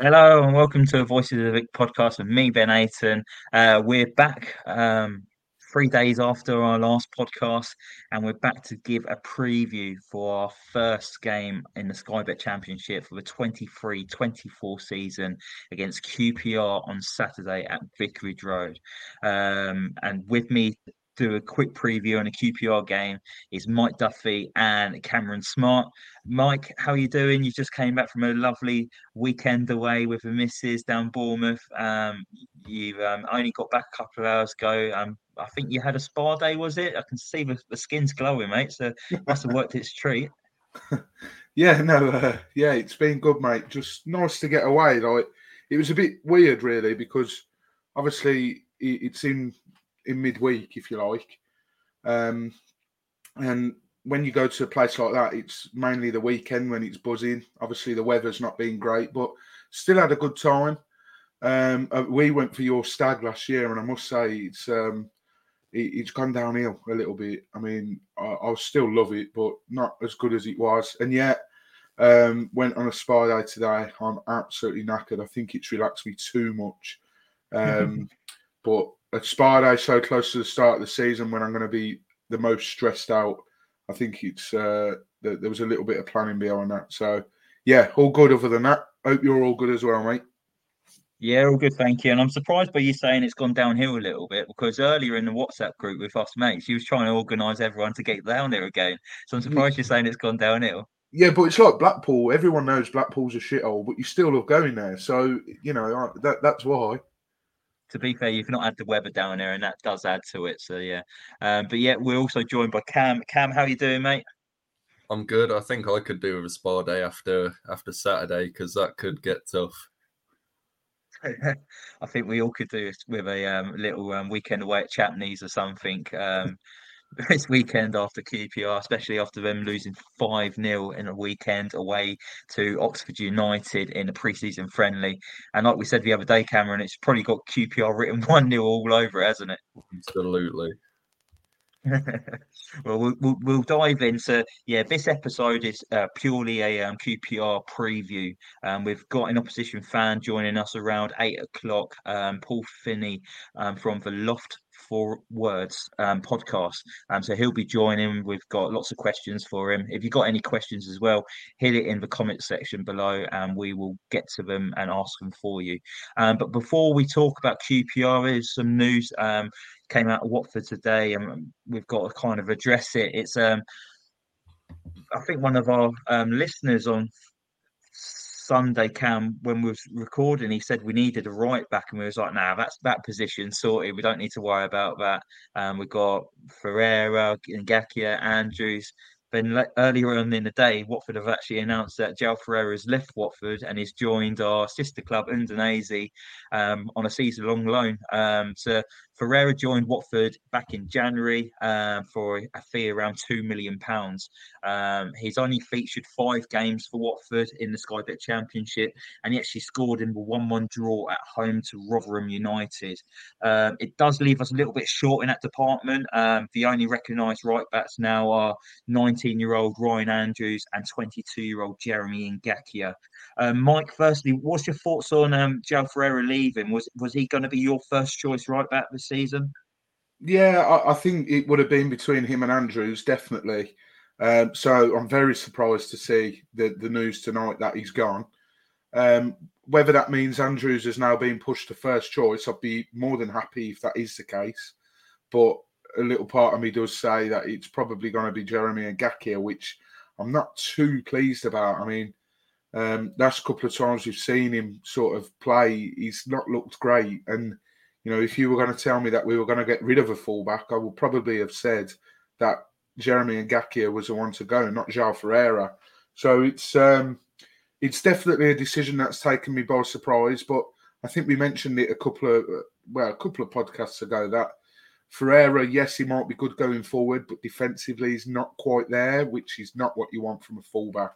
Hello and welcome to Voices of the Vic podcast with me, Ben Aiton. Uh, we're back um, three days after our last podcast, and we're back to give a preview for our first game in the Sky Bet Championship for the 23 24 season against QPR on Saturday at Vicarage Road. Um, and with me do a quick preview on a QPR game is Mike Duffy and Cameron Smart. Mike, how are you doing? You just came back from a lovely weekend away with the missus down Bournemouth. Um, you um, only got back a couple of hours ago. Um, I think you had a spa day, was it? I can see the, the skin's glowing, mate. So must have worked its treat. yeah, no, uh, yeah, it's been good, mate. Just nice to get away. Like it was a bit weird, really, because obviously it's in in midweek, if you like. Um, and when you go to a place like that, it's mainly the weekend when it's buzzing. Obviously, the weather's not been great, but still had a good time. Um, uh, we went for your stag last year, and I must say it's um, it, it's gone downhill a little bit. I mean, I, I still love it, but not as good as it was. And yet, um, went on a spa day today. I'm absolutely knackered. I think it's relaxed me too much. Um, but a spa day so close to the start of the season when I'm going to be the most stressed out. I think it's uh, there was a little bit of planning behind that. So yeah, all good. Other than that, hope you're all good as well, mate. Yeah, all good, thank you. And I'm surprised by you saying it's gone downhill a little bit because earlier in the WhatsApp group with us mates, you was trying to organise everyone to get down there again. So I'm surprised you're saying it's gone downhill. Yeah, but it's like Blackpool. Everyone knows Blackpool's a shithole, but you still love going there. So you know that that's why to be fair, you've not had the weather down there, and that does add to it. So yeah, um, but yeah, we're also joined by Cam. Cam, how are you doing, mate? I'm good. I think I could do with a spa day after after Saturday because that could get tough. I think we all could do with a um, little um, weekend away at Champneys or something. Um, this weekend after QPR, especially after them losing 5 0 in a weekend away to Oxford United in a pre-season friendly. And like we said the other day, Cameron, it's probably got QPR written 1 0 all over it, hasn't it? Absolutely. well, well, well, we'll dive into yeah. This episode is uh, purely a um, QPR preview. Um, we've got an opposition fan joining us around eight o'clock. Um, Paul Finney um, from the Loft for Words um, podcast. Um, so he'll be joining. We've got lots of questions for him. If you've got any questions as well, hit it in the comment section below and we will get to them and ask them for you. Um, but before we talk about QPR, there's some news um, came out of Watford today and we've got to kind of address it. It's um, I think one of our um, listeners on Sunday, Cam, when we was recording, he said we needed a right back, and we was like, "Nah, that's that position sorted. We don't need to worry about that." Um, we've got Ferreira, Ngakia, Andrews. Then earlier on in the day, Watford have actually announced that João Ferreira has left Watford and he's joined our sister club Udinese um, on a season-long loan. Um, so Ferreira joined Watford back in January um, for a fee around two million pounds. Um, he's only featured five games for Watford in the Sky Bet Championship, and he actually scored in the one-one draw at home to Rotherham United. Um, it does leave us a little bit short in that department. Um, the only recognised right backs now are 19-year-old Ryan Andrews and 22-year-old Jeremy Ngakia. Um, Mike, firstly, what's your thoughts on um, João Ferreira leaving? Was was he going to be your first choice right back this season? Yeah, I, I, think it would have been between him and Andrews, definitely. Um, so I'm very surprised to see the, the news tonight that he's gone. Um, whether that means Andrews has now been pushed to first choice, I'd be more than happy if that is the case. But a little part of me does say that it's probably going to be Jeremy Ngakia, which I'm not too pleased about. I mean, um, last couple of times we've seen him sort of play, he's not looked great. And you know, if you were going to tell me that we were going to get rid of a fullback, I would probably have said that Jeremy and Ngakia was the one to go, not João Ferreira. So it's um, it's definitely a decision that's taken me by surprise. But I think we mentioned it a couple of well, a couple of podcasts ago that Ferreira, yes, he might be good going forward, but defensively he's not quite there, which is not what you want from a fullback.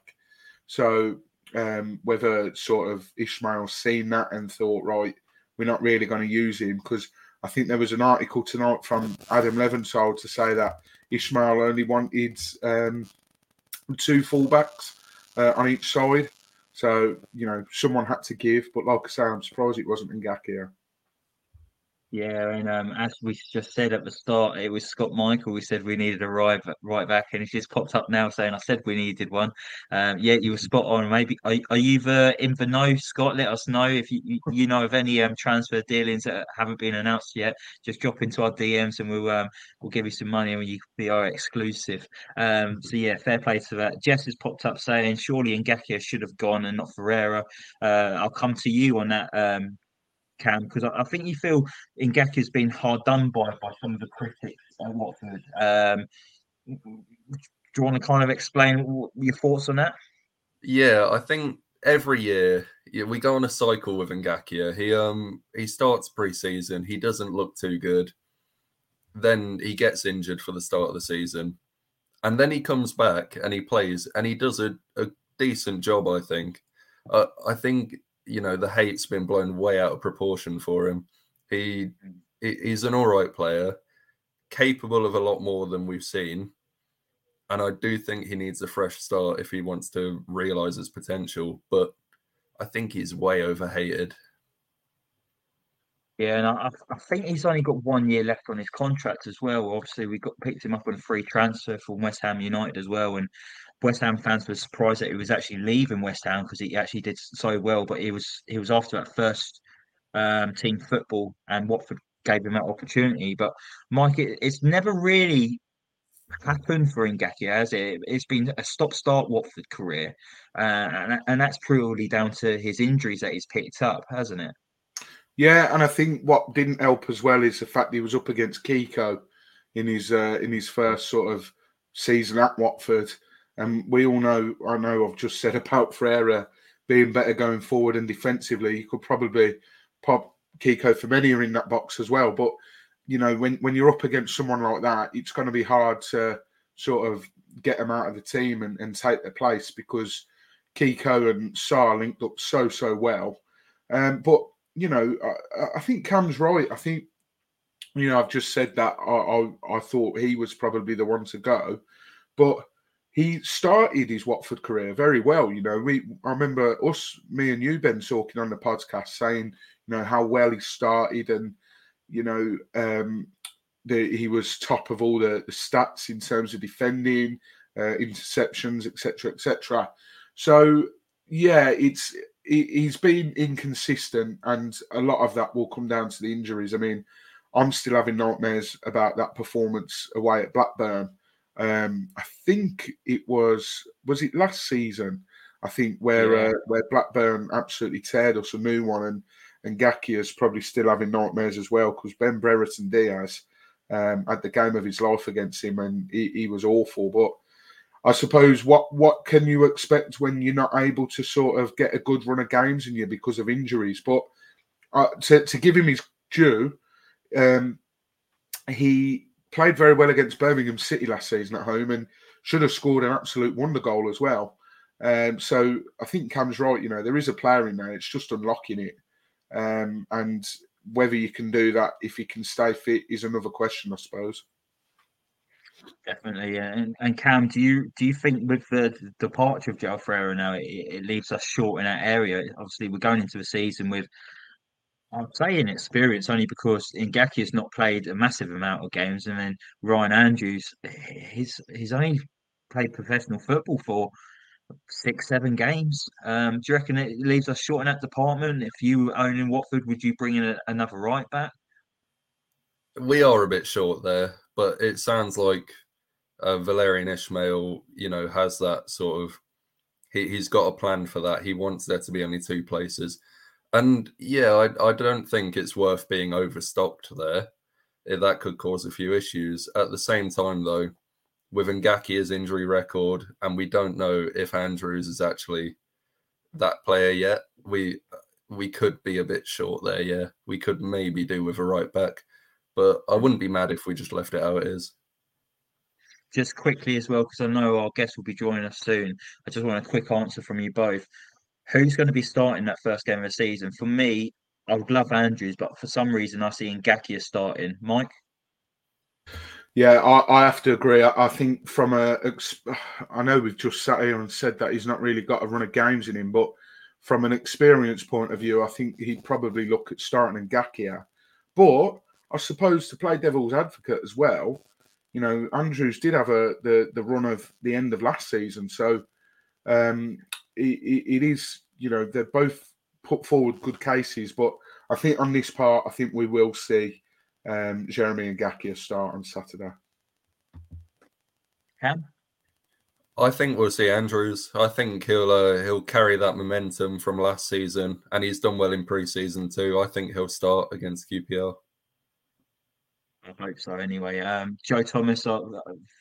So um, whether sort of Ismaël seen that and thought, right, we're not really going to use him because I think there was an article tonight from Adam Leventhal to say that Ismaël only wanted um, two fullbacks uh, on each side. So, you know, someone had to give. But like I say, I'm surprised it wasn't Ngakia. Yeah, and um, as we just said at the start, it was Scott Michael. We said we needed a right, right back, and he's just popped up now saying, "I said we needed one." Um, yeah, you were spot on. Maybe are, are you the in the know, Scott? Let us know if you you know of any um transfer dealings that haven't been announced yet. Just drop into our DMs, and we'll um we'll give you some money, and you be our exclusive. Um, so yeah, fair play to that. Jess has popped up saying, "Surely Ngakia should have gone and not Ferreira." Uh, I'll come to you on that. Cam, because I, I, think you feel Ngakia's been hard done by by some of the critics at Watford. Um, do you want to kind of explain your thoughts on that? Yeah, I think every year we go on a cycle with Ngakia. He um he starts pre-season, he doesn't look too good. Then he gets injured for the start of the season. And then he comes back and he plays and he does a, a decent job, I think. Uh, I think you know the hate's been blown way out of proportion for him. He he's an all right player, capable of a lot more than we've seen, and I do think he needs a fresh start if he wants to realize his potential. But I think he's way overhated. Yeah, and I, I, think he's only got one year left on his contract as well. Obviously, we got picked him up on a free transfer from West Ham United as well, and West Ham fans were surprised that he was actually leaving West Ham because he actually did so well. But he was he was after that first um, team football, and Watford gave him that opportunity. But Mike, it, it's never really happened for Ngakia, has it? It's been a stop-start Watford career, uh, and and that's purely down to his injuries that he's picked up, hasn't it? Yeah, and I think what didn't help as well is the fact he was up against Kiko in his uh, in his first sort of season at Watford. And we all know, I know I've just said about Ferreira being better going forward and defensively. He could probably pop Kiko for Femenia in that box as well. But, you know, when, when you're up against someone like that, it's going to be hard to sort of get them out of the team and, and take their place because Kiko and Sarr linked up so, so well. Um, but, you know, I, I think Cam's right. I think, you know, I've just said that I, I, I thought he was probably the one to go. But he started his Watford career very well. You know, we I remember us, me and you, Ben, talking on the podcast saying, you know, how well he started and, you know, um, the, he was top of all the, the stats in terms of defending, uh, interceptions, etc., etc. So yeah, it's he's been inconsistent, and a lot of that will come down to the injuries. I mean, I'm still having nightmares about that performance away at Blackburn um, I think it was was it last season? I think where yeah. uh, where Blackburn absolutely teared us a new one, and and Gaki is probably still having nightmares as well because Ben Brereton Diaz um, had the game of his life against him, and he, he was awful. But I suppose what what can you expect when you're not able to sort of get a good run of games in you because of injuries? But uh, to to give him his due, um, he played very well against Birmingham City last season at home and should have scored an absolute wonder goal as well. Um, so I think Cam's right. You know, there is a player in there. It's just unlocking it, um, and whether you can do that if he can stay fit is another question, I suppose. Definitely, yeah. And, and Cam, do you do you think with the departure of João Ferreira now, it, it leaves us short in that area? Obviously, we're going into the season with I'm saying experience only because Ngakia has not played a massive amount of games, and then Ryan Andrews, he's he's only played professional football for six, seven games. Um, do you reckon it leaves us short in that department? If you own in Watford, would you bring in a, another right back? We are a bit short there, but it sounds like uh, Valérien Ismaël, you know, has that sort of he, he's got a plan for that. He wants there to be only two places. And yeah, I, I don't think it's worth being overstocked there. That could cause a few issues. At the same time, though, with Ngakia's injury record, and we don't know if Andrews is actually that player yet. We we could be a bit short there. Yeah, we could maybe do with a right back, but I wouldn't be mad if we just left it how it is. Just quickly as well, because I know our guest will be joining us soon. I just want a quick answer from you both. Who's going to be starting that first game of the season? For me, I would love Andrews, but for some reason I see Ngakia starting. Mike? Yeah, I, I have to agree. I, I, think from a, I know we've just sat here and said that he's not really got a run of games in him, but from an experience point of view, I think he'd probably look at starting in Ngakia. But I suppose to play devil's advocate as well, you know, Andrews did have a the the run of the end of last season, so um, it, it is you know they're both put forward good cases, but I think on this part, I think we will see um, Jeremy Ngakia start on Saturday. Cam? I think we'll see Andrews. I think he'll uh, he'll carry that momentum from last season, and he's done well in pre-season too. I think he'll start against QPR. I hope so. Anyway, um, Joe Thomas, uh,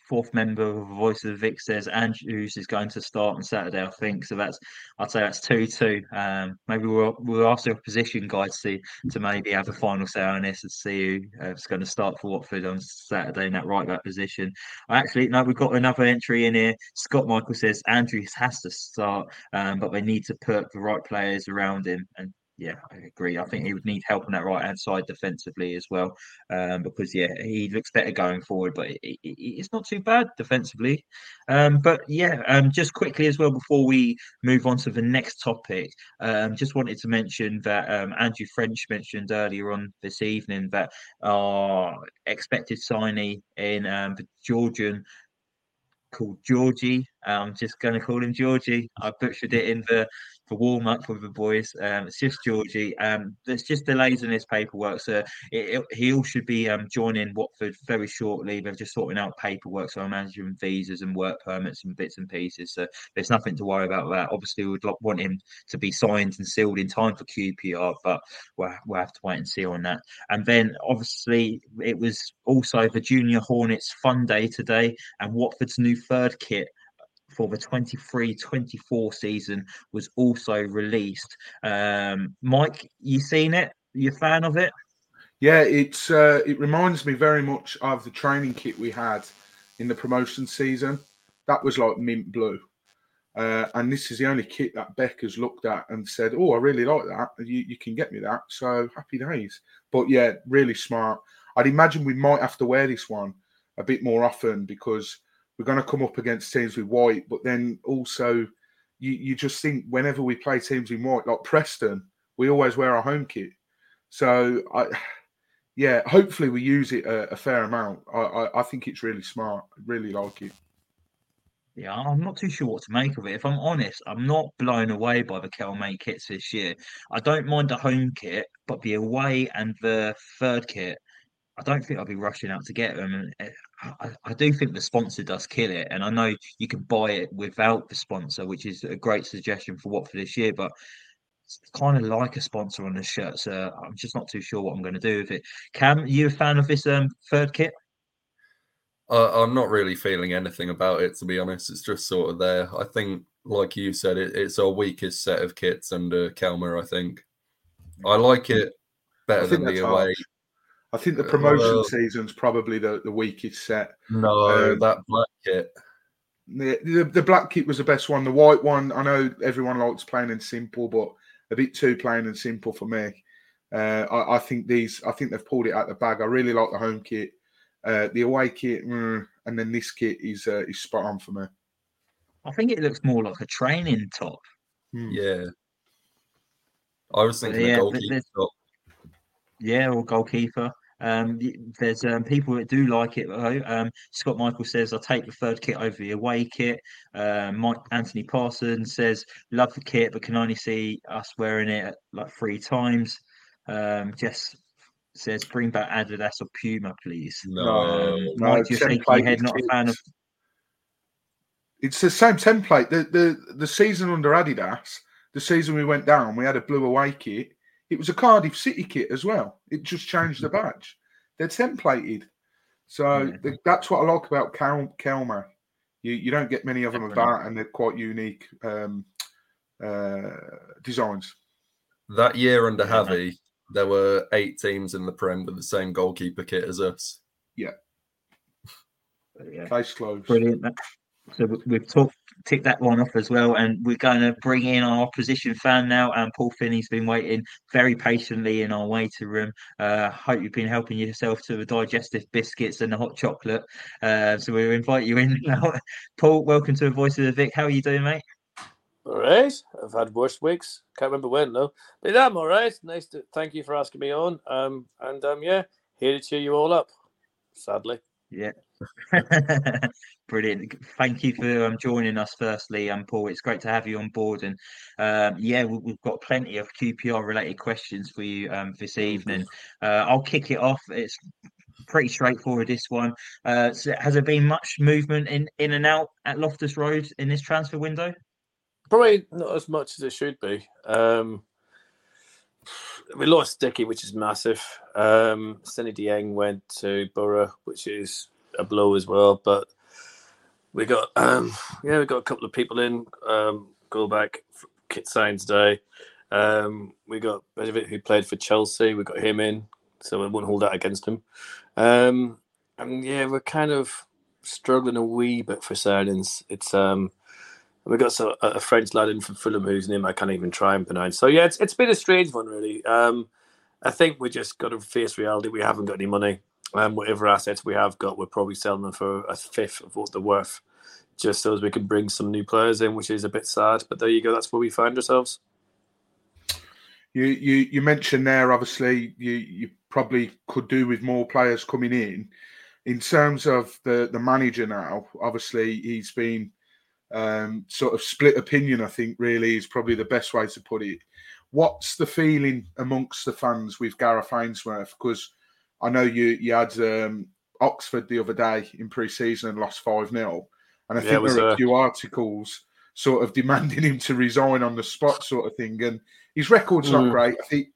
fourth member of the Voice of the Vic, says Andrews is going to start on Saturday. I think so. That's I'd say that's two two. Um, maybe we'll we'll ask the opposition guys to see, to maybe have a final say on this and see who uh, going to start for Watford on Saturday in that right back position. Actually, no, we've got another entry in here. Scott Michael says Andrews has to start, um, but they need to put the right players around him and yeah, I agree. I think he would need help on that right hand side defensively as well, um, because yeah, he looks better going forward, but it, it, it's not too bad defensively. Um, but yeah, um, just quickly as well before we move on to the next topic, um, just wanted to mention that um, Andrew French mentioned earlier on this evening that our expected signee in um, the Georgian called Georgie. I'm just going to call him Georgie. I butchered it in the warm up with the boys. Um, it's just Georgie. Um, there's just delays in his paperwork, so he all should be um, joining Watford very shortly. They're just sorting out paperwork, so I'm managing visas and work permits and bits and pieces. So there's nothing to worry about that. Obviously, we'd want him to be signed and sealed in time for QPR, but we'll, we'll have to wait and see on that. And then obviously, it was also the Junior Hornets Fun Day today, and Watford's new third kit for the 23-24 season was also released. Um, Mike, you seen it? You a fan of it? Yeah, it's uh, it reminds me very much of the training kit we had in the promotion season. That was like mint blue. Uh, and this is the only kit that Beck has looked at and said, "Oh, I really like that. You, you can get me that." So happy days. But yeah, really smart. I'd imagine we might have to wear this one a bit more often because we're going to come up against teams with white, but then also you, you just think whenever we play teams in white, like Preston, we always wear our home kit. So I, yeah, hopefully we use it a, a fair amount. I, I, I, think it's really smart. Really like it. Yeah, I'm not too sure what to make of it. If I'm honest, I'm not blown away by the Kelme kits this year. I don't mind the home kit, but the away and the third kit, I don't think I'll be rushing out to get them. And eh, I, I, do think the sponsor does kill it, and I know you can buy it without the sponsor, which is a great suggestion for Watford this year. But it's kind of like a sponsor on the shirt, so I'm just not too sure what I'm going to do with it. Cam, you a fan of this um, third kit? Uh, I'm not really feeling anything about it, to be honest. It's just sort of there. I think, like you said, it, it's our weakest set of kits under Kelme. I think I like it better than the away. Harsh. I think the promotion well, season's probably the, the weakest set. No, um, that black kit. The, the, the black kit was the best one. The white one, I know everyone likes plain and simple, but a bit too plain and simple for me. Uh, I, I, think these, I think they've pulled it out the bag. I really like the home kit, uh, the away kit, mm, and then this kit is uh, is spot on for me. I think it looks more like a training top. Hmm. Yeah, I was thinking yeah, goalkeeper. Yeah, or goalkeeper. Um, there's um, people that do like it though. Um, Scott Michael says, "I take the third kit over the away kit." Uh, Mike Anthony Parsons says, "Love the kit, but can only see us wearing it like three times." Um, Jess says, "Bring back Adidas or Puma, please." No, um, no Mike, you're shaking your head. Not a fan of. It's the same template. The the the season under Adidas, the season we went down, we had a blue away kit it was a Cardiff City kit as well. It just changed the mm-hmm. badge. They're templated. So yeah. the, that's what I like about Kel, Kelme. You, you don't get many of them about, and they're quite unique um, uh, designs. That year under Javi, there were eight teams in the Prem with the same goalkeeper kit as us. Yeah. Yeah. Case closed. Brilliant. So we've talked, ticked that one off as well, and we're going to bring in our opposition fan now. And Paul Finney's been waiting very patiently in our waiting room. Uh, hope you've been helping yourself to the digestive biscuits and the hot chocolate. Uh, so we'll invite you in now. Paul, welcome to the Voice of the Vic. How are you doing, mate? All right. I've had worse weeks. Can't remember when though. But I'm all right. Nice to thank you for asking me on. Um and um yeah, here to cheer you all up. Sadly. Yeah. Brilliant. Thank you for um, joining us, firstly, um, Paul. It's great to have you on board. And um, yeah, we, we've got plenty of QPR related questions for you um, this evening. Uh, I'll kick it off. It's pretty straightforward, this one. Uh, so has there been much movement in, in and out at Loftus Road in this transfer window? Probably not as much as it should be. Um we lost Dickie, which is massive. Um Seny Dieng went to Boro, which is a blow as well. But we got um yeah, we got a couple of people in. Um go back kit signs day. Um we got Begovic who played for Chelsea, we got him in, so we won't hold that against him. Um and yeah, we're kind of struggling a wee bit for signings. It's um we got so, a French lad in from Fulham whose name I can't even try and pronounce. So yeah, it's it's been a strange one really. Um, I think we just got to face reality. We haven't got any money. Um, whatever assets we have got, we're probably selling them for a fifth of what they're worth, just so as we can bring some new players in, which is a bit sad. But there you go. That's where we find ourselves. You you you mentioned there, obviously, you you probably could do with more players coming in. In terms of the the manager now, obviously he's been um, sort of split opinion. I think really is probably the best way to put it. What's the feeling amongst the fans with Gareth Ainsworth? Because I know you you had um, Oxford the other day in pre-season and lost five 0 and I Yeah, think there were uh, a few articles sort of demanding him to resign on the spot, sort of thing. And his record's not Mm. great. I think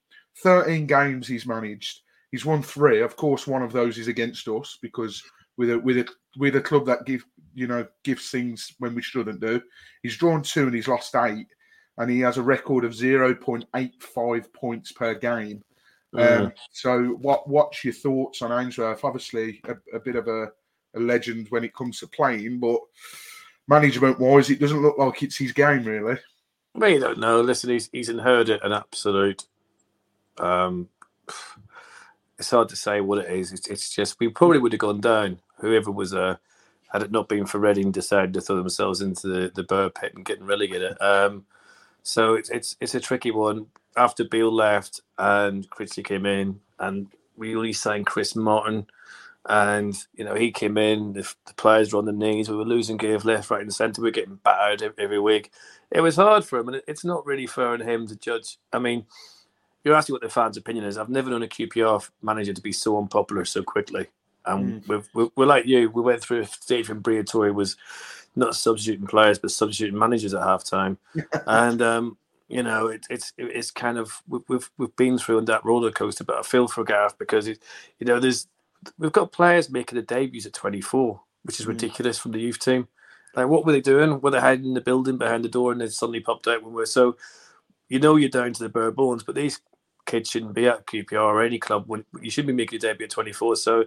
13 games he's managed. He's won three. Of course, one of those is against us because with a with a with a club that give you know gives things when we shouldn't do. He's drawn two and he's lost eight, and he has a record of 0.85 points per game. Um, so, what what's your thoughts on Ainsworth? Obviously, a, a bit of a, a legend when it comes to playing, but management wise, it doesn't look like it's his game really. Well, you don't know. Listen, he's he's inherited an absolute. Um, it's hard to say what it is. It's, it's just we probably would have gone down. Whoever was uh, had it not been for Reading, deciding to throw themselves into the the burr pit and getting relegated. Um, so it's it's it's a tricky one. After Beale left and Critchley came in, and we only signed Chris Martin, and you know he came in. The, the players were on the knees. We were losing games left, right, and centre. We are getting battered ev- every week. It was hard for him, and it, it's not really fair on him to judge. I mean, you're asking what the fans' opinion is. I've never known a QPR manager to be so unpopular so quickly. And we've, we're, we're like you. We went through a stage when Briatore was not substituting players, but substituting managers at halftime. and um, you know, it, it's it's kind of we- we've we've been through that roller coaster. But I feel for Gareth because it, you know, there's we've got players making their debuts at 24, which is Mm. ridiculous from the youth team. Like, what were they doing? Were they hiding in the building behind the door and they suddenly popped out when we're so? You know, you're down to the bare bones, but these kids shouldn't be at QPR or any club when you should be making your debut at 24. So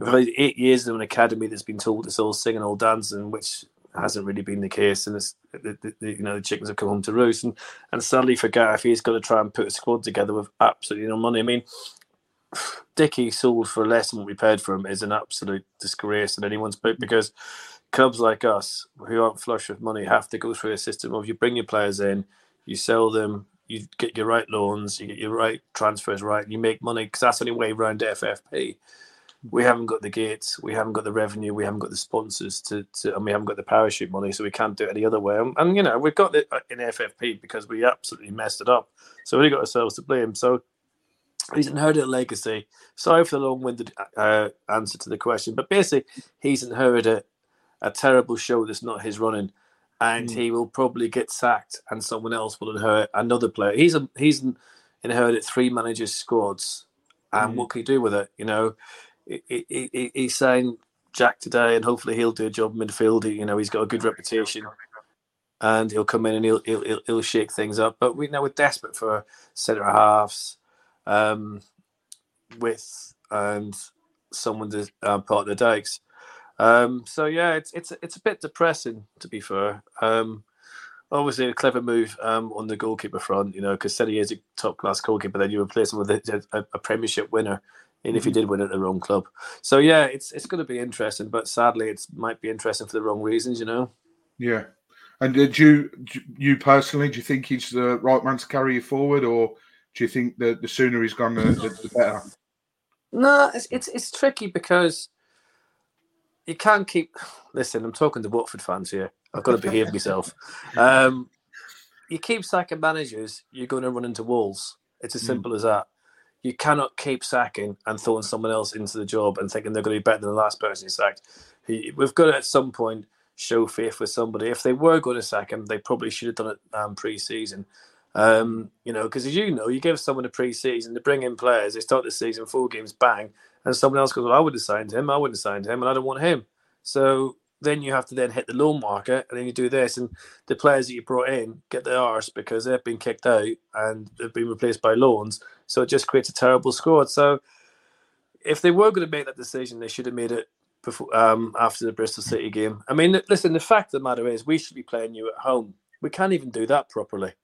we've had eight years in an academy that's been told it's all singing, all dancing, which hasn't really been the case. And it's, the, the, the, you know, the chickens have come home to roost. And, and sadly for Gareth, he's got to try and put a squad together with absolutely no money. I mean, Dickie sold for less than what we paid for him is an absolute disgrace in anyone's book mm. because clubs like us who aren't flush with money have to go through a system of you bring your players in, you sell them, you get your right loans, you get your right transfers right, and you make money because that's the only way around FFP. We haven't got the gates, we haven't got the revenue, we haven't got the sponsors to, to and we haven't got the parachute money, so we can't do it any other way. And, and you know, we've got it in FFP because we absolutely messed it up. So we got ourselves to blame. So he's inherited a legacy. Sorry for the long-winded uh, answer to the question, but basically, he's inherited a terrible show that's not his running, and Mm. he will probably get sacked, and someone else will inherit another player. He's a, he's inherited three managers' squads, and Mm. what can he do with it? You know, he, he, he, signed Jack today, and hopefully he'll do a job midfield. He- You know, he's got a good reputation. and he'll come in and he'll he'll, he'll, shake things up. But we know we're desperate for centre halves um, with and someone to uh, part the Dykes. Um, so yeah, it's it's it's a bit depressing to be fair. Um, obviously, a clever move um, on the goalkeeper front, you know, because said is a top class goalkeeper, then you replace him with a, a, a Premiership winner. And if he mm-hmm. did win at the wrong club, so yeah, it's it's going to be interesting. But sadly, it might be interesting for the wrong reasons, you know. Yeah, and did you you personally do you think he's the right man to carry you forward, or do you think that the sooner he's gone, the, the better? No, it's, it's it's tricky because you can't keep. Listen, I'm talking to Watford fans here. I've got to behave myself. Um, you keep sacking managers, you're going to run into walls. It's as hmm. simple mm. as that. You cannot keep sacking and throwing someone else into the job and thinking they're going to be better than the last person you sacked. We've got to at some point show faith with somebody. If they were going to sack him, they probably should have done it um, pre-season. Um, you know, because as you know, you give someone a pre-season, to bring in players, they start the season four games, bang, and someone else goes, well, I would have signed him, I wouldn't have signed him, and I don't want him. So then you have to then hit the loan market, and then you do this, and the players that you brought in get their arse because they've been kicked out and they've been replaced by loans. So it just creates a terrible squad. So if they were going to make that decision, they should have made it before um, after the Bristol City game. I mean, listen, the fact of the matter is, we should be playing you at home. We can't even do that properly.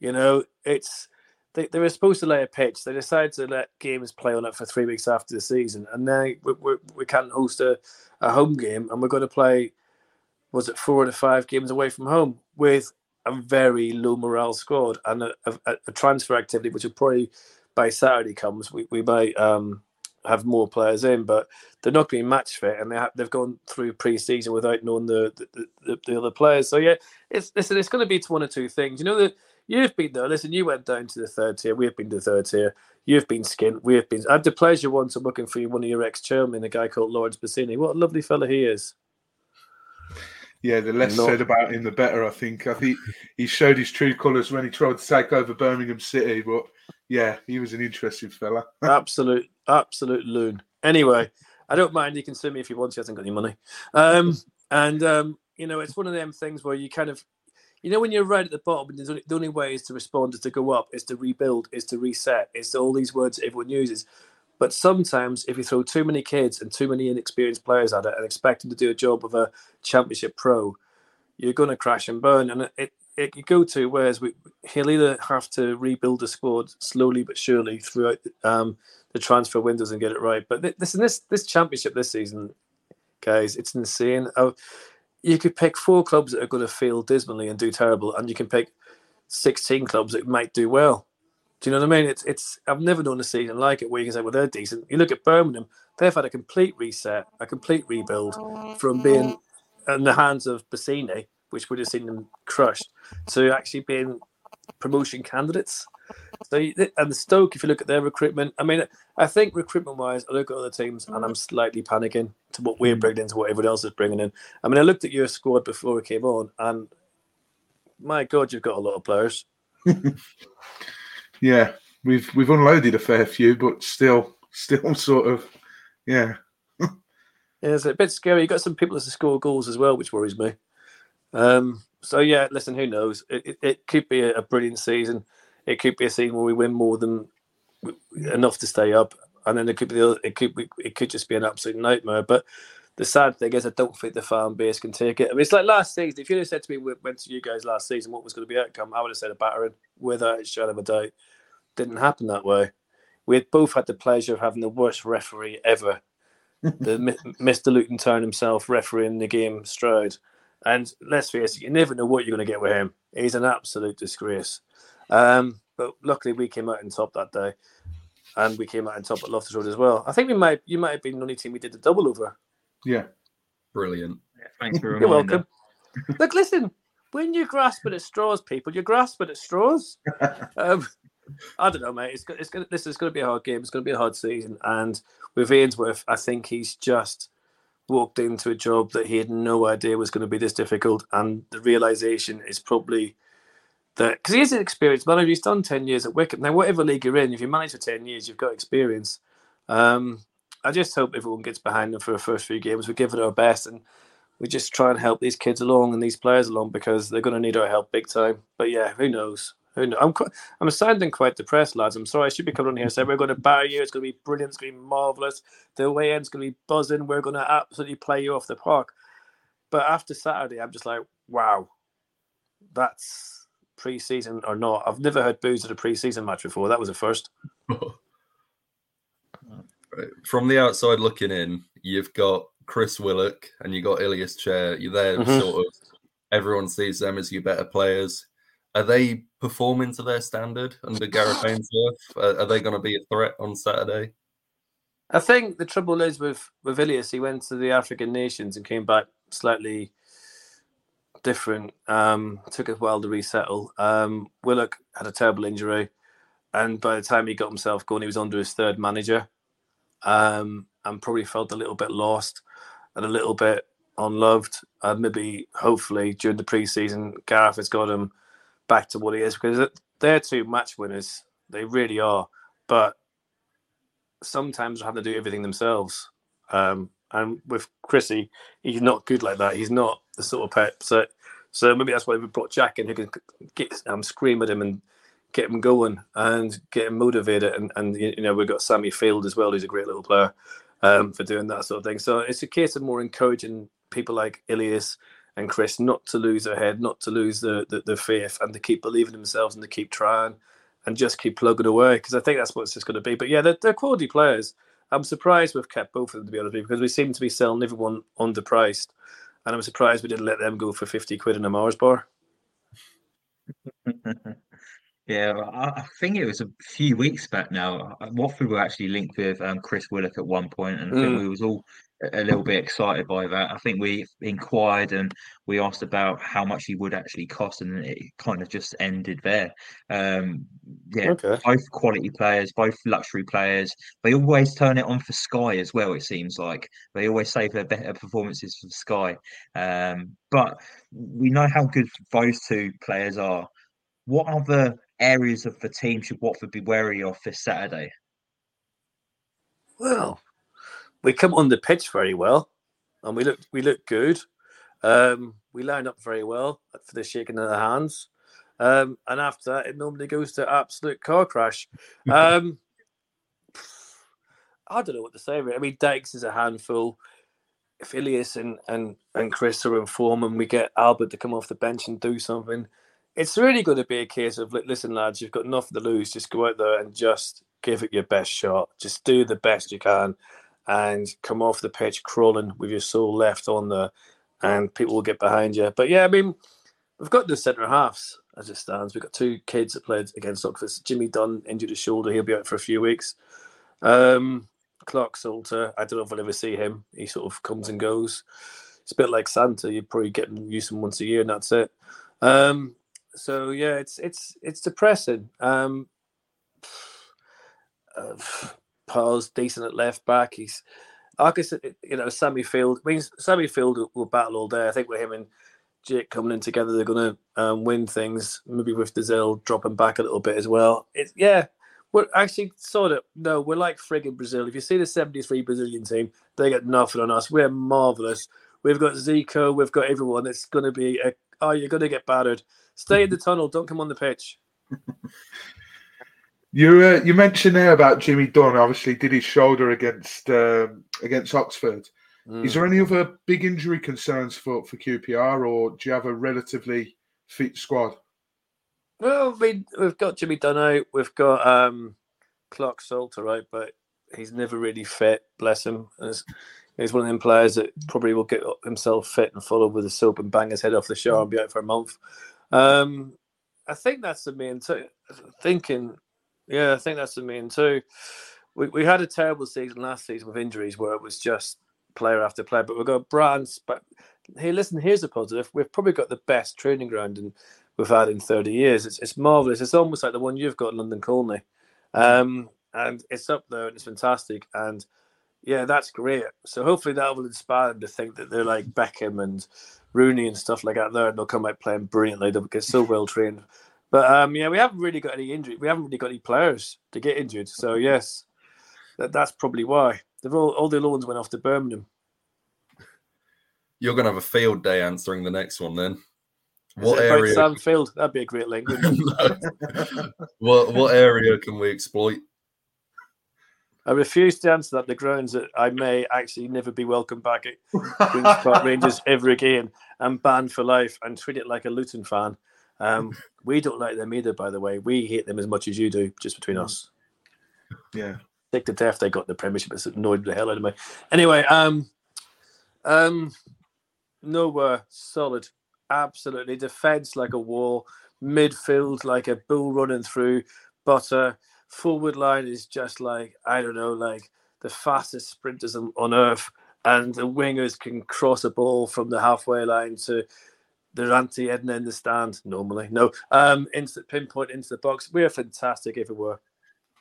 You know, it's they, they were supposed to lay a pitch. They decided to let games play on it for three weeks after the season, and then we, we, we can't host a, a home game, and we're going to play. Was it four to five games away from home with a very low morale squad and a, a, a transfer activity, which will probably by Saturday comes, we, we might um, have more players in, but they're not to match fit, and they have, they've gone through pre-season without knowing the the, the, the other players. So yeah, it's listen, it's going to be one or two things. You know that You've been there. Listen, you went down to the third tier. We've been to the third tier. You've been skint. We've been. I had the pleasure once of working for you, one of your ex chairmen, a guy called Laurence Bassini. What a lovely fella he is. Yeah, the less said about him, the better. I think. I think he showed his true colours when he tried to take over Birmingham City. But yeah, he was an interesting fella. absolute, absolute loon. Anyway, I don't mind. He can sue me if he wants. He hasn't got any money. Um, and um, you know, it's one of them things where you kind of you know, when you're right at the bottom, the only way is to respond is to go up, is to rebuild, is to reset, is to all these words everyone uses. But sometimes, if you throw too many kids and too many inexperienced players at it and expect them to do a job of a championship pro, you're going to crash and burn. And it, it could go to whereas we, he'll either have to rebuild the squad slowly but surely throughout um, the transfer windows and get it right. But this this this championship this season, guys, it's insane. Uh, you could pick four clubs that are going to feel dismally and do terrible, and you can pick 16 clubs that might do well. Do you know what I mean? It's it's I've never known a season like it where you can say, well, they're decent. You look at Birmingham, they've had a complete reset, a complete rebuild from oh, being in the hands of Bassini, which would have seen them crushed, to actually being promotion candidates. So and the Stoke, if you look at their recruitment, I mean, I think recruitment wise, I look at other teams and I'm slightly panicking to what we're bringing into what everyone else is bringing in. I mean, I looked at your squad before we came on, and my God, you've got a lot of players. yeah, we've we've unloaded a fair few, but still, still sort of, yeah. yeah, it's a bit scary. You got some people that score goals as well, which worries me. Um, so yeah, listen, who knows? It, it, it could be a, a, brilliant season. It could be a season where we win more than enough to stay up, and then it could be the other, it could be, it could just be an absolute nightmare. But the sad thing is, I don't think the fan base can take it. I mean, it's like last season. If you'd have said to me, went to you guys last season, what was going to be outcome, I would have said a battering without a shadow of a doubt. Didn't happen that way. We had both had the pleasure of having the worst referee ever, the Mr. Luton Town himself refereeing the game Stroud. And let's face it, you never know what you're going to get with him. He's an absolute disgrace. Um, but luckily, we came out in top that day, and we came out in top at Loftus Road as well. I think we might, you might have been the only team we did the double over. Yeah, brilliant. Yeah, thanks for You're welcome. Look, listen, when you grasp at straws, people, you're grasping at straws. um, I don't know, mate. It's, it's gonna, this is going to be a hard game. It's going to be a hard season, and with Ainsworth, I think he's just walked into a job that he had no idea was going to be this difficult, and the realization is probably that because he is an experienced manager, he's done ten years at Wycombe. Now, whatever league you're in, if you manage for ten years, you've got experience. Um, I just hope everyone gets behind them for the first few games. We give it our best, and we just try and help these kids along and these players along because they're going to need our help big time. But yeah, who knows? Who knows? I'm quite, I'm sounding quite depressed, lads. I'm sorry. I should be coming on here and saying we're going to batter you. It's going to be brilliant. It's going to be marvelous. The way end's going to be buzzing. We're going to absolutely play you off the park. But after Saturday, I'm just like, wow, that's pre-season or not. I've never heard booze at a pre-season match before. That was a first. From the outside looking in, you've got Chris Willock and you've got Ilias Chair. You're there, mm-hmm. sort of. Everyone sees them as your better players. Are they performing to their standard under Gareth Ainsworth? Are, are they going to be a threat on Saturday? I think the trouble is with with Ilias. He went to the African nations and came back slightly different. Um, took a while to resettle. Um, Willock had a terrible injury, and by the time he got himself going, he was under his third manager, um, and probably felt a little bit lost and a little bit unloved. Uh, maybe, hopefully, during the preseason, Gareth has got him back to what he is because they're two match winners. They really are. But sometimes they have to do everything themselves. Um, and with Chrissy, he's not good like that. He's not the sort of pep. So, so maybe that's why we brought Jack in who can get um, scream at him and get him going and get him motivated. And, and you know, we've got Sammy Field as well, who's a great little player um, for doing that sort of thing. So it's a case of more encouraging people like Ilias and Chris not to lose their head, not to lose the, the, the faith, and to keep believing themselves and to keep trying and just keep plugging away because I think that's what it's just going to be. But yeah, they're, they're quality players. I'm surprised we've kept both of them to be honest because we seem to be selling everyone underpriced, and I'm surprised we didn't let them go for fifty quid in a Mars bar. Yeah, I think it was a few weeks back now. Uh, Watford were actually linked with um, Chris Willock at one point, and I think mm. we was all a little bit excited by that. I think we inquired and we asked about how much he would actually cost, and it kind of just ended there. Um, yeah, okay. both quality players, both luxury players. They always turn it on for Sky as well. It seems like they always save their better performances for Sky. Um, but we know how good those two players are. What other areas of the team should Watford be wary of this Saturday? Well, we come on the pitch very well, and we look we look good. Um, we line up very well for the shaking of the hands, um, and after that, it normally goes to absolute car crash. Um, I don't know what to say. I mean, Dykes is a handful. If Ilias and, and, and Chris are in form, and we get Albert to come off the bench and do something, it's really going to be a case of listen, lads, you've got nothing to lose. Just go out there and just give it your best shot. Just do the best you can, and come off the pitch crawling with your soul left on there, and people will get behind you. But yeah, I mean, we've got the centre halves as it stands. We've got two kids that played against Oxford. Jimmy Dunn injured his shoulder; he'll be out for a few weeks. Um, Clarke-Salter, I don't know if I'll ever see him. He sort of comes and goes. It's a bit like Santa. You probably get him use him once a year, and that's it. Um, so yeah, it's it's it's depressing. Um, uh, Paal's decent at left back. He's I guess, you know, Sammy Field. I mean, Sammy Field will battle all day. I think with him and Jake coming in together, they're going to um, win things. Maybe with Dozzell dropping back a little bit as well. It's yeah. We're actually sort of no. We're like frigging Brazil. If you see the '73 Brazilian team, they got nothing on us. We're marvelous. We've got Zico. We've got everyone. It's going to be a, oh, you're going to get battered. Stay in the tunnel. Don't come on the pitch. you uh, you mentioned there about Jimmy Dunn. Obviously, did his shoulder against um, against Oxford. Mm. Is there any other big injury concerns for for QPR, or do you have a relatively fit squad? Well, we, we've got Jimmy Dunn out. We've got um, Clarke-Salter, right? But he's never really fit. Bless him. He's one of them players that probably will get himself fit and follow with a soap and bang his head off the shower and be out for a month. Um, I think that's the main two. Thinking, yeah, I think that's the main too. We, we had a terrible season last season with injuries where it was just player after player, but we've got brands. But hey, listen, here's a positive. We've probably got the best training ground and we've had in 30 years. It's, it's marvelous. It's almost like the one you've got in London Colney. Um, and it's up there and it's fantastic. And yeah, that's great. So hopefully that will inspire them to think that they're like Beckham and Rooney and stuff like that there, and they'll come out playing brilliantly. They'll get so well trained. But um, yeah, we haven't really got any injury. We haven't really got any players to get injured. So yes, that, that's probably why. They've all all the loans went off to Birmingham. you're going to have a field day answering the next one then. Is what area? Sam Field. That'd be a great link. what what area can we exploit? I refuse to answer that. The grounds that I may actually never be welcome back at Queens Park Rangers ever again. I'm banned for life and treat it like a Luton fan. Um, we don't like them either, by the way. We hate them as much as you do, just between us. Yeah. Take the death they got the Premiership. It's annoyed the hell out of me. Anyway, um, um, nowhere solid. Absolutely. Defense like a wall. Midfield like a bull running through. Butter forward line is just like I don't know, like the fastest sprinters on, on earth, and the wingers can cross a ball from the halfway line to the anti Edna in the stand normally. No, um, instant pinpoint into the box. We're fantastic everywhere.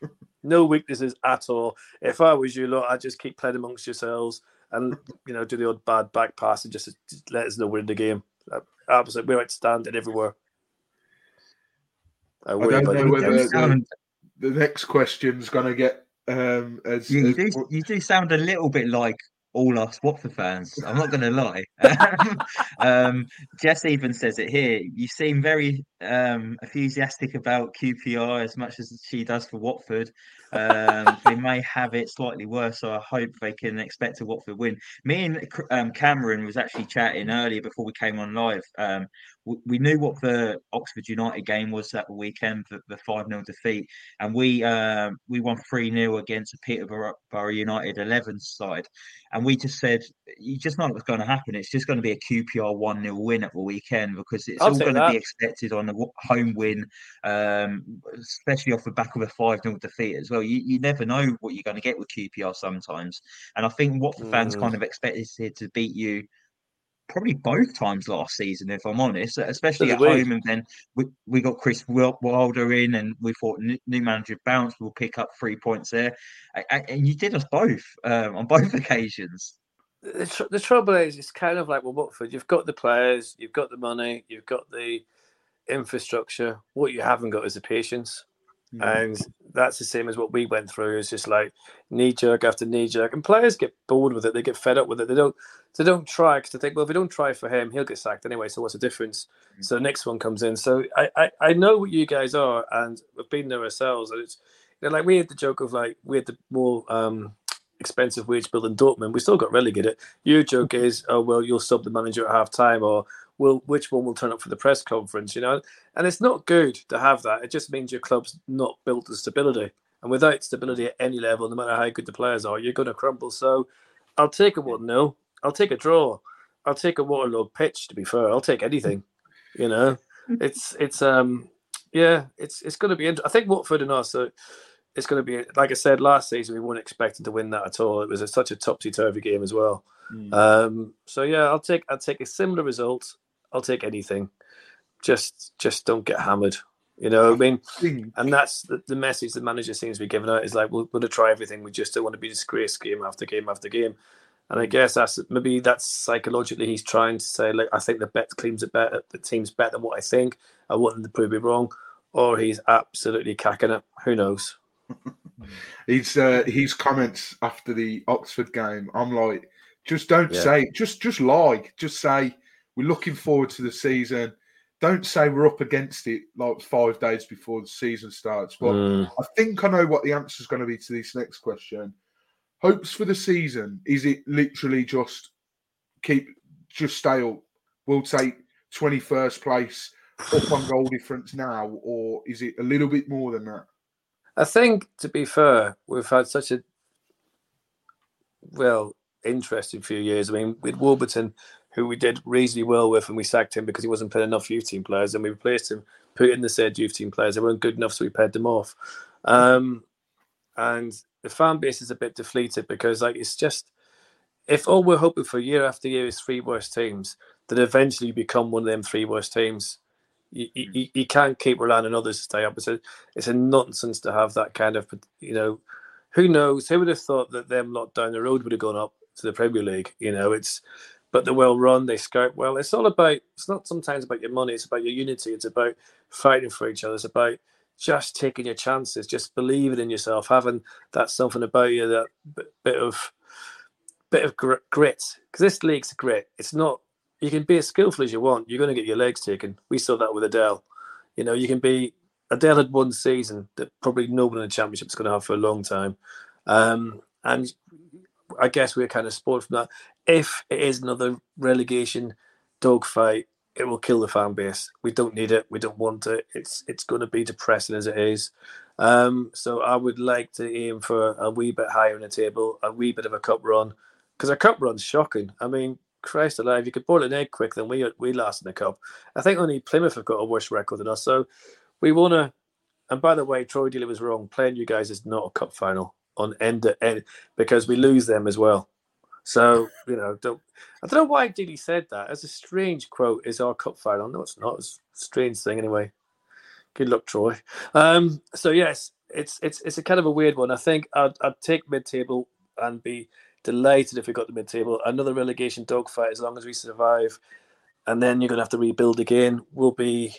no weaknesses at all. If I was you, lot, I'd just keep playing amongst yourselves and you know do the odd bad back pass and just, just let us know we're in the game. Absolutely, we're outstanding everywhere. I, I don't know whether the next question's going to get um, as, you, as... do, you do sound a little bit like all us Watford fans. I'm not going to lie. um, Jess even says it here. You seem very um, enthusiastic about QPR as much as she does for Watford. Um, they may have it slightly worse, so I hope they can expect a Watford win. Me and um, Cameron was actually chatting earlier before we came on live. Um, we knew what the Oxford United game was that weekend, the, the 5 0 defeat, and we uh, we won 3 0 against a Peterborough United 11 side. And we just said, you just know what's going to happen. It's just going to be a QPR 1 0 win at the weekend because it's I'll all going to be expected on a home win, um, especially off the back of a 5 0 defeat as well. You, you never know what you're going to get with QPR sometimes. And I think what the fans mm. kind of expected to beat you probably both times last season, if I'm honest, especially at home. And then we, we got Chris Wilder in, and we thought new manager bounce will pick up three points there. And you did us both um, on both occasions. The, tr- the trouble is, it's kind of like well, Watford. You've got the players, you've got the money, you've got the infrastructure. What you haven't got is the patience. Mm. And that's the same as what we went through. It's just like knee jerk after knee jerk, and players get bored with it. They get fed up with it. They don't. They don't try because they think, well, if we don't try for him, he'll get sacked anyway. So what's the difference? Mm. So the next one comes in. So I, I, I know what you guys are, and we've been there ourselves. And it's you know, like we had the joke of like we had the more um, expensive wage bill than Dortmund. We still got relegated. Your joke is, oh well, you'll sub the manager at half time, or will which one will turn up for the press conference? You know, and it's not good to have that. It just means your club's not built to stability. And without stability at any level, no matter how good the players are, you're going to crumble. So I'll take a 1 0. I'll take a draw. I'll take a waterlogged pitch, to be fair. I'll take anything. You know, it's, it's, um, yeah, it's, it's going to be. I think Watford and us, uh, it's going to be, like I said, last season, we weren't expecting to win that at all. It was a, such a topsy turvy game as well. Mm. Um, so yeah, I'll take, I'll take a similar result. I'll take anything just just don't get hammered. You know, I mean, and that's the, the message the manager seems to be giving out is like, we're going to try everything. We just don't want to be disgraced game after game after game. And I guess that's maybe that's psychologically he's trying to say, like, I think the bet claims it better, the team's better than what I think. I want them to prove me wrong, or he's absolutely cacking it. Who knows? he's uh, his comments after the Oxford game. I'm like, just don't yeah. say, just just lie, just say we're looking forward to the season don't say we're up against it like five days before the season starts. But mm. I think I know what the answer is going to be to this next question. Hopes for the season is it literally just keep just stay up? We'll take twenty first place up on goal difference now, or is it a little bit more than that? I think, to be fair, we've had such a well interesting few years. I mean, with Warburton who we did reasonably well with, and we sacked him because he wasn't playing enough youth team players, and we replaced him, put in the said youth team players. They weren't good enough, so we paid them off. Um, and the fan base is a bit deflated because, like, it's just if all we're hoping for year after year is three worst teams, then eventually you become one of them three worst teams. You, you, you can't keep relying on others to stay up. It's a, it's a nonsense to have that kind of, you know, who knows? Who would have thought that them lot down the road would have gone up to the Premier League? You know, it's but they're well run. They scout well. It's all about. It's not sometimes about your money. It's about your unity. It's about fighting for each other. It's about just taking your chances, just believing in yourself, having that something about you, that bit of bit of grit because this league's grit. It's not you can be as skillful as you want. You're going to get your legs taken. We saw that with Adel. You know, you can be Adel had one season that probably no one in the championship is going to have for a long time, um, and I guess we're kind of spoiled from that. If it is another relegation dogfight, it will kill the fan base. We don't need it. We don't want it. It's it's going to be depressing as it is. Um, so I would like to aim for a wee bit higher in the table, a wee bit of a cup run, because a cup run's shocking. I mean, Christ alive, you could boil an egg quick than we we last in the cup. I think only Plymouth have got a worse record than us. So we want to. And by the way, Troy Deeney was wrong. Playing you guys is not a cup final on end to end because we lose them as well. So you know, don't I don't know why Deeney said that. As a strange quote, is our cup final? No, it's not. It's a strange thing anyway. Good luck, Troy. Um, so yes, it's it's it's a kind of a weird one. I think I'd, I'd take mid table and be delighted if we got the mid table. Another relegation dogfight as long as we survive, and then you're to have to rebuild again. We'll be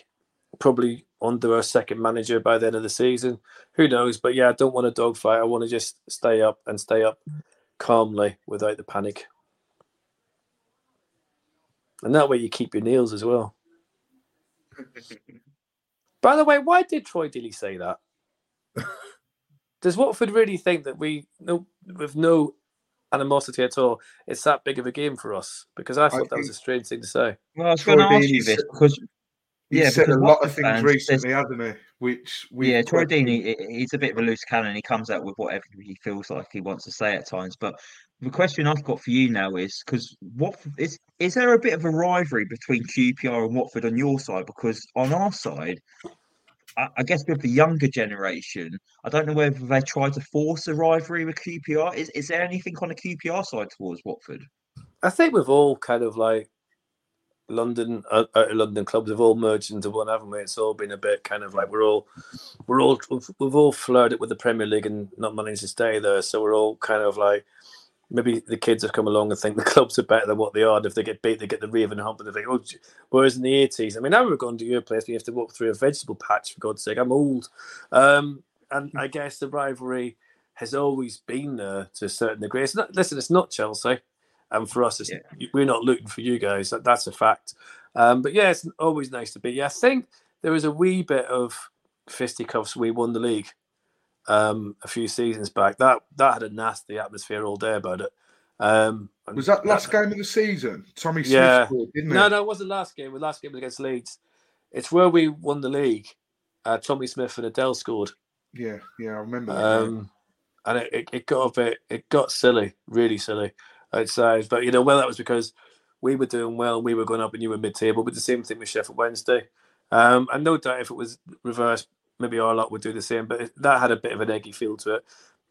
probably under a second manager by the end of the season. Who knows? But yeah, I don't want a dogfight. I want to just stay up and stay up calmly without the panic. And that way you keep your nails as well. By the way, why did Troy Deeney say that? Does Watford really think that we, no, with no animosity at all, it's that big of a game for us? Because I thought I that was a strange thing to say. Well, I was going to ask you this because yeah, said a lot of things fans, recently, hasn't he? Which we yeah, Troy Deeney, he's a bit of a loose cannon. He comes out with whatever he feels like he wants to say at times. But the question I've got for you now is because what is is there a bit of a rivalry between QPR and Watford on your side? Because on our side, I, I guess with the younger generation, I don't know whether they try to force a rivalry with QPR. Is is there anything on the QPR side towards Watford? I think we've all kind of like London uh, uh, London clubs have all merged into one, haven't we? It's all been a bit kind of like we're all we're all we've, we've all flirted with the Premier League and not managed to stay there, so we're all kind of like maybe the kids have come along and think the clubs are better than what they are. And if they get beat, they get the raving hump and they think, oh, whereas in the eighties, I mean, I remember going to your place, we have to walk through a vegetable patch for God's sake. I'm old, um, and I guess the rivalry has always been there to a certain degree. It's not, listen, it's not Chelsea. And for us, yeah. we're not looking for you guys. That, that's a fact. Um, but yeah, it's always nice to be. Yeah, I think there was a wee bit of fisticuffs. We won the league um, a few seasons back. That that had a nasty atmosphere all day about it. Um, was that last that, game of the season? Tommy Smith yeah. scored, didn't it? No, no, it wasn't last game. The last game was against Leeds. It's where we won the league. Uh, Tommy Smith and Adel scored. Yeah, yeah, I remember. Um, and it, it, it, got a bit, it got silly, really silly outside. But you know, well, that was because we were doing well, we were going up, and you were mid-table. But the same thing with Sheffield Wednesday. Um, and no doubt, if it was reversed, maybe our lot would do the same. But that had a bit of an eggy feel to it.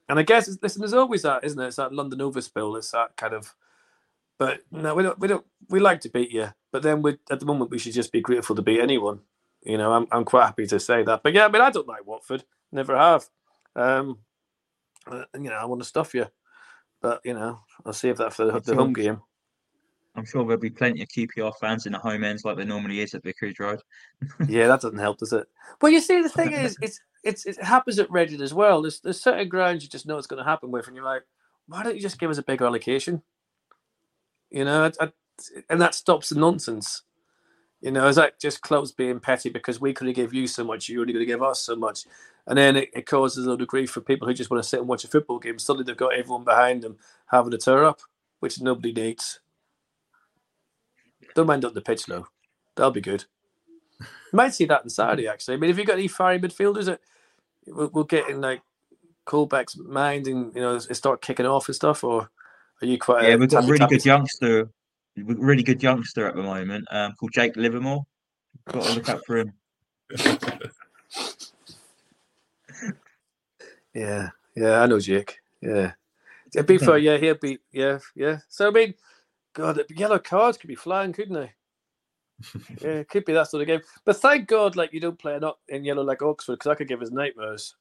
And I guess, listen, there's always that, isn't it? It's that London overspill. It's that kind of. But no, we don't. We don't. We like to beat you, but then we at the moment we should just be grateful to beat anyone. You know, I'm I'm quite happy to say that. But yeah, I mean, I don't like Watford. Never have. Um, uh, you know, I want to stuff you. But you know, I'll save that for the, the home game. I'm sure there'll be plenty of QPR fans in the home ends like there normally is at Vicarage Road. yeah, that doesn't help, does it? Well, you see, the thing is, it's it's it happens at Reading as well. There's there's certain grounds you just know it's going to happen with, and you're like, why don't you just give us a bigger allocation? You know, I, I, and that stops the nonsense. You know, is that just clubs being petty because we could have give you so much, you're only going to give us so much? And then it, it causes a grief for people who just want to sit and watch a football game. Suddenly they've got everyone behind them having a tear up, which nobody needs. Don't mind up the pitch though. That'll be good. You Might see that in Saturday actually. I mean, if you've got any fiery midfielders, that we'll, we'll get in like Colback's mind and you know start kicking off and stuff, or are you quite? Yeah, we've got a really good youngster, really good youngster at the moment, um, called Jake Livermore. Got to look out for him. Yeah, yeah, I know Jake. Yeah, to be fair, yeah, he'll be, yeah, yeah. So I mean, God, yellow cards could be flying, couldn't they? yeah, it could be that sort of game. But thank God, like you don't play not in yellow like Oxford, because I could give us nightmares.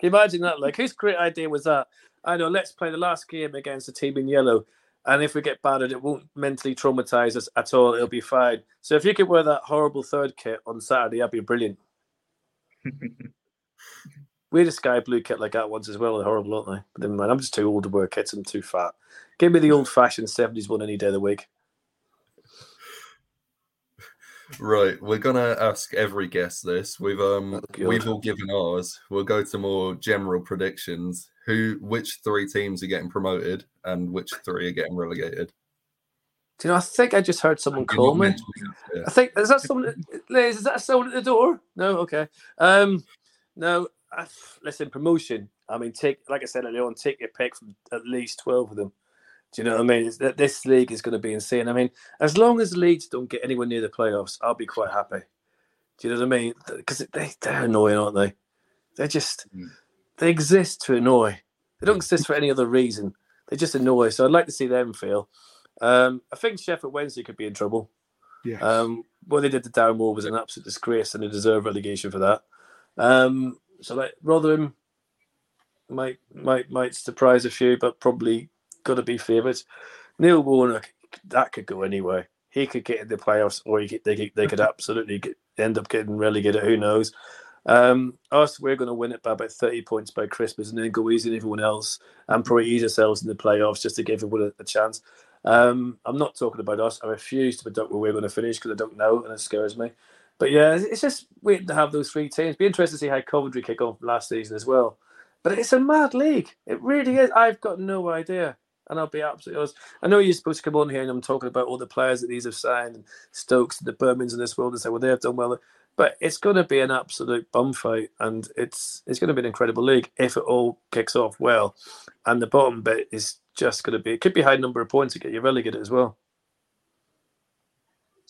Can you imagine that? Like, whose great idea was that? I know. Let's play the last game against a team in yellow, and if we get battered, it won't mentally traumatize us at all. It'll be fine. So if you could wear that horrible third kit on Saturday, that'd be brilliant. we had a sky blue kit like that once as well. They're horrible, aren't they? But never mind. I'm just too old to wear kits. I'm too fat. Give me the old fashioned 70s one any day of the week. Right, we're gonna ask every guest this. We've um Oh, we've all given ours. We'll go to more general predictions. Who which three teams are getting promoted and which three are getting relegated? Do you know, I think I just heard someone call me. mentioning it, yeah. I think is that someone, Liz? Is that someone at the door? No, okay. Um, no. I, listen, promotion. I mean, take like I said earlier on, take your pick from at least twelve of them. Do you know what I mean? It's, that this league is going to be insane. I mean, as long as Leeds don't get anywhere near the playoffs, I'll be quite happy. Do you know what I mean? Because they they're annoying, aren't they? They're just Mm. they exist to annoy. They don't exist for any other reason. They just annoy. So I'd like to see them feel. Um, I think Sheffield Wednesday could be in trouble. Yeah. Um, what they did to Darren Moore was an absolute disgrace, and they deserve relegation for that. Um, so like Rotherham might might might surprise a few, but probably got to be favourites. Neil Warnock, that could go anyway. He could get in the playoffs, or he could, they could, they could absolutely get, end up getting relegated. Who knows? Um, us, we're going to win it by about thirty points by Christmas, and then go easy on everyone else, and probably ease ourselves in the playoffs just to give everyone a, a chance. Um, I'm not talking about us. I refuse to predict where we're going to finish because I don't know, and it scares me. But yeah, it's just waiting to have those three teams. Be interested to see how Coventry kick off last season as well. But it's a mad league. It really is. I've got no idea. And I'll be absolutely honest. I know you're supposed to come on here and I'm talking about all the players that these have signed and Stokes and the Birmans in this world and say, well, they have done well. But it's going to be an absolute bum fight, and it's it's going to be an incredible league if it all kicks off well. And the bottom bit is just going to be it could be high number of points to get you relegated as well.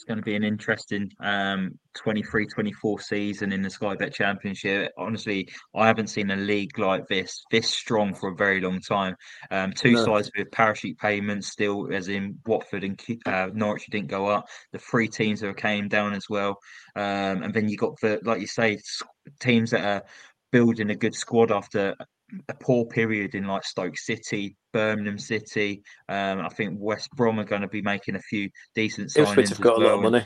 It's going to be an interesting um 23-24 season in the Sky Bet Championship. Honestly, I haven't seen a league like this this strong for a very long time. Um, two No. sides with parachute payments still, as in Watford and uh, Norwich didn't go up. The three teams that came down as well, um, and then you got the like you say teams that are building a good squad after a poor period in like Stoke City, Birmingham City. Um, I think West Brom are going to be making a few decent signings Ipswich have got a lot of money.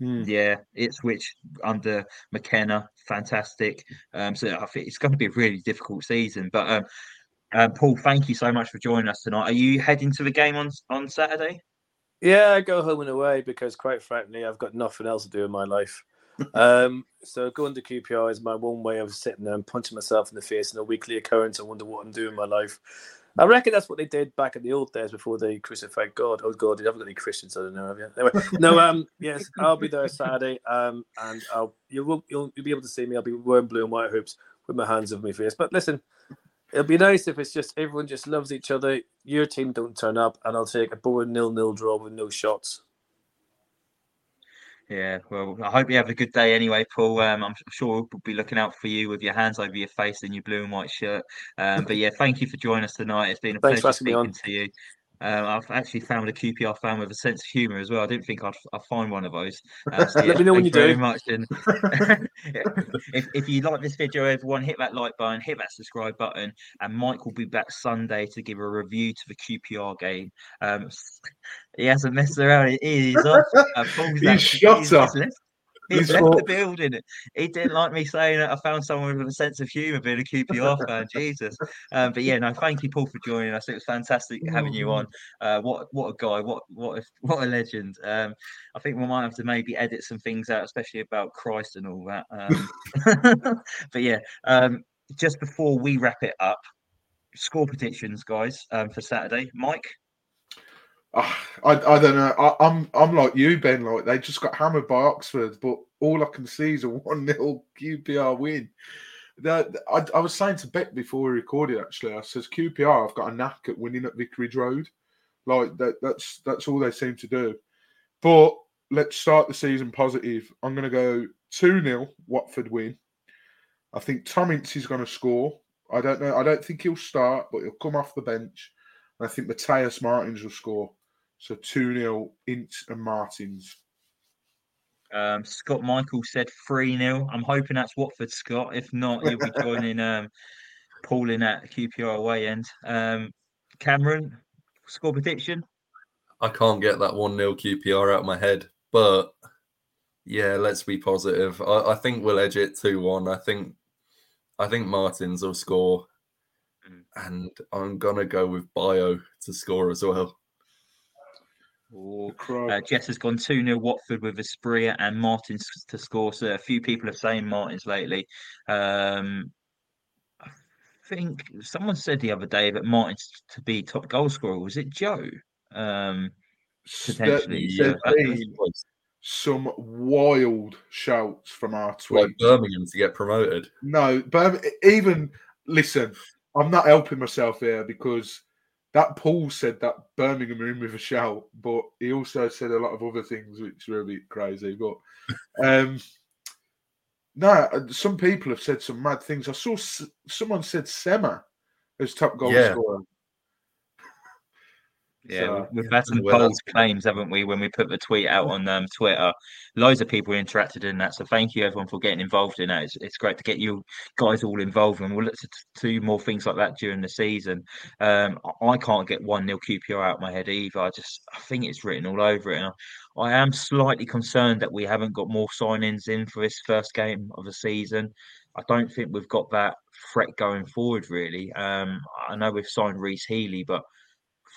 Hmm. Yeah, Ipswich under McKenna, fantastic. Um, so I think it's going to be a really difficult season. But um, um, Paul, thank you so much for joining us tonight. Are you heading to the game on on Saturday? Yeah, I go home and away because, quite frankly, I've got nothing else to do in my life. Um, so going to QPR is my one way of sitting there and punching myself in the face in a weekly occurrence. I wonder what I'm doing in my life. I reckon that's what they did back in the old days before they crucified God. Oh God, you haven't got any Christians, I don't know, have you? Anyway, no, um, yes, I'll be there Saturday, um, and I'll you will you'll, you'll be able to see me. I'll be wearing blue and white hoops with my hands over my face. But listen, it'll be nice if it's just everyone just loves each other. Your team don't turn up, and I'll take a boring nil-nil draw with no shots. Yeah, well, I hope you have a good day anyway, Paul. Um, I'm sure we'll be looking out for you with your hands over your face and your blue and white shirt. Um, but yeah, thank you for joining us tonight. It's been a Thanks pleasure speaking to you. Um, I've actually found a QPR fan with a sense of humour as well. I didn't think I'd, I'd find one of those. Uh, so Let me know when you very do. much. And if, if you like this video, everyone, hit that like button, hit that subscribe button, and Mike will be back Sunday to give a review to the QPR game. Um, he hasn't messed around. He is off. Uh, He's actually- shot up. He's left the building. He didn't like me saying that I found someone with a sense of humour being a QPR fan. Jesus. Um, but yeah, no, thank you, Paul, for joining us. It was fantastic having you on. Uh, what what a guy, what what a, what a legend. Um, I think we might have to maybe edit some things out, especially about Christ and all that. Um, but yeah, um, just before we wrap it up, score predictions, guys, um, for Saturday. Mike. Ah, I, I don't know. I, I'm I'm like you, Ben. Like they just got hammered by Oxford, but all I can see is a one 0 QPR win. I, I was saying to Beck before we recorded. Actually, I says QPR. I've got a knack at winning at Vicarage Road. Like that. That's that's all they seem to do. But let's start the season positive. I'm going to go two 0 Watford win. I think Tom Ince is going to score. I don't know. I don't think he'll start, but he'll come off the bench. I think Matheus Martins will score. So 2 0 Ince and Martins. Um, Scott Michael said 3 0. I'm hoping that's Watford, Scott. If not, he'll be joining um, Paul in at QPR away end. Um, Cameron, score prediction? I can't get that 1 0 QPR out of my head, but yeah, let's be positive. I, I think we'll edge it 2 1. I think I think Martins will score, Mm. and I'm gonna go with Bayo to score as well. Or Uh, Jess has gone 2 0 Watford with Asprilla and Martins to score. So a few people are saying Martins lately. Um, I think someone said the other day that Martins to be top goal scorer. Was it Joe? Um, potentially, yeah. some wild shouts from our Like. Birmingham to get promoted. No, but even listen, I'm not helping myself here because that Paul said that Birmingham are in with a shout, but he also said a lot of other things which were a bit crazy. But um no, uh, some people have said some mad things. I saw s- someone said Sema as top goal Yeah. scorer. Yeah, So, we've had some bold claims, haven't we, when we put the tweet out on um, Twitter? Loads of people interacted in that. So thank you, everyone, for getting involved in that. It's, it's great to get you guys all involved, and we'll look to do more things like that during the season. Um, I- can't get 1 nil QPR out of my head either. I just I think it's written all over it. And I, I am slightly concerned that we haven't got more signings in for this first game of the season. I don't think we've got that threat going forward, really. Um, I know we've signed Rhys Healey, but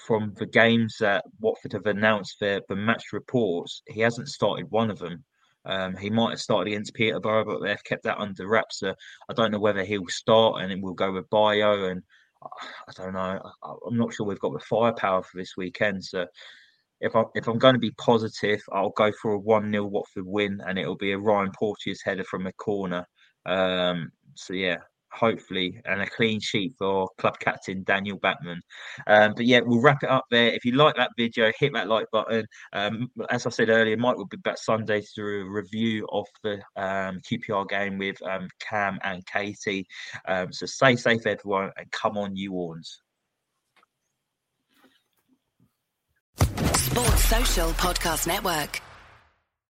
from the games that Watford have announced their the match reports, he hasn't started one of them. Um, he might have started against Peterborough, but they've kept that under wraps. So I don't know whether he'll start and then we'll go with Bayo. And I don't know. I, I'm not sure we've got the firepower for this weekend. So if I'm if I'm going to be positive, I'll go for a one 0 Watford win, and it'll be a Ryan Porteous header from a corner. Um, so yeah, hopefully, and a clean sheet for club captain Daniel Bachmann. Um, but yeah, we'll wrap it up there. If you like that video, hit that like button. Um, as I said earlier, Mike will be back Sunday to do a review of the um, QPR game with um, Cam and Katie. Um, so stay safe, everyone, and come on, you Orns. Sports Social Podcast Network.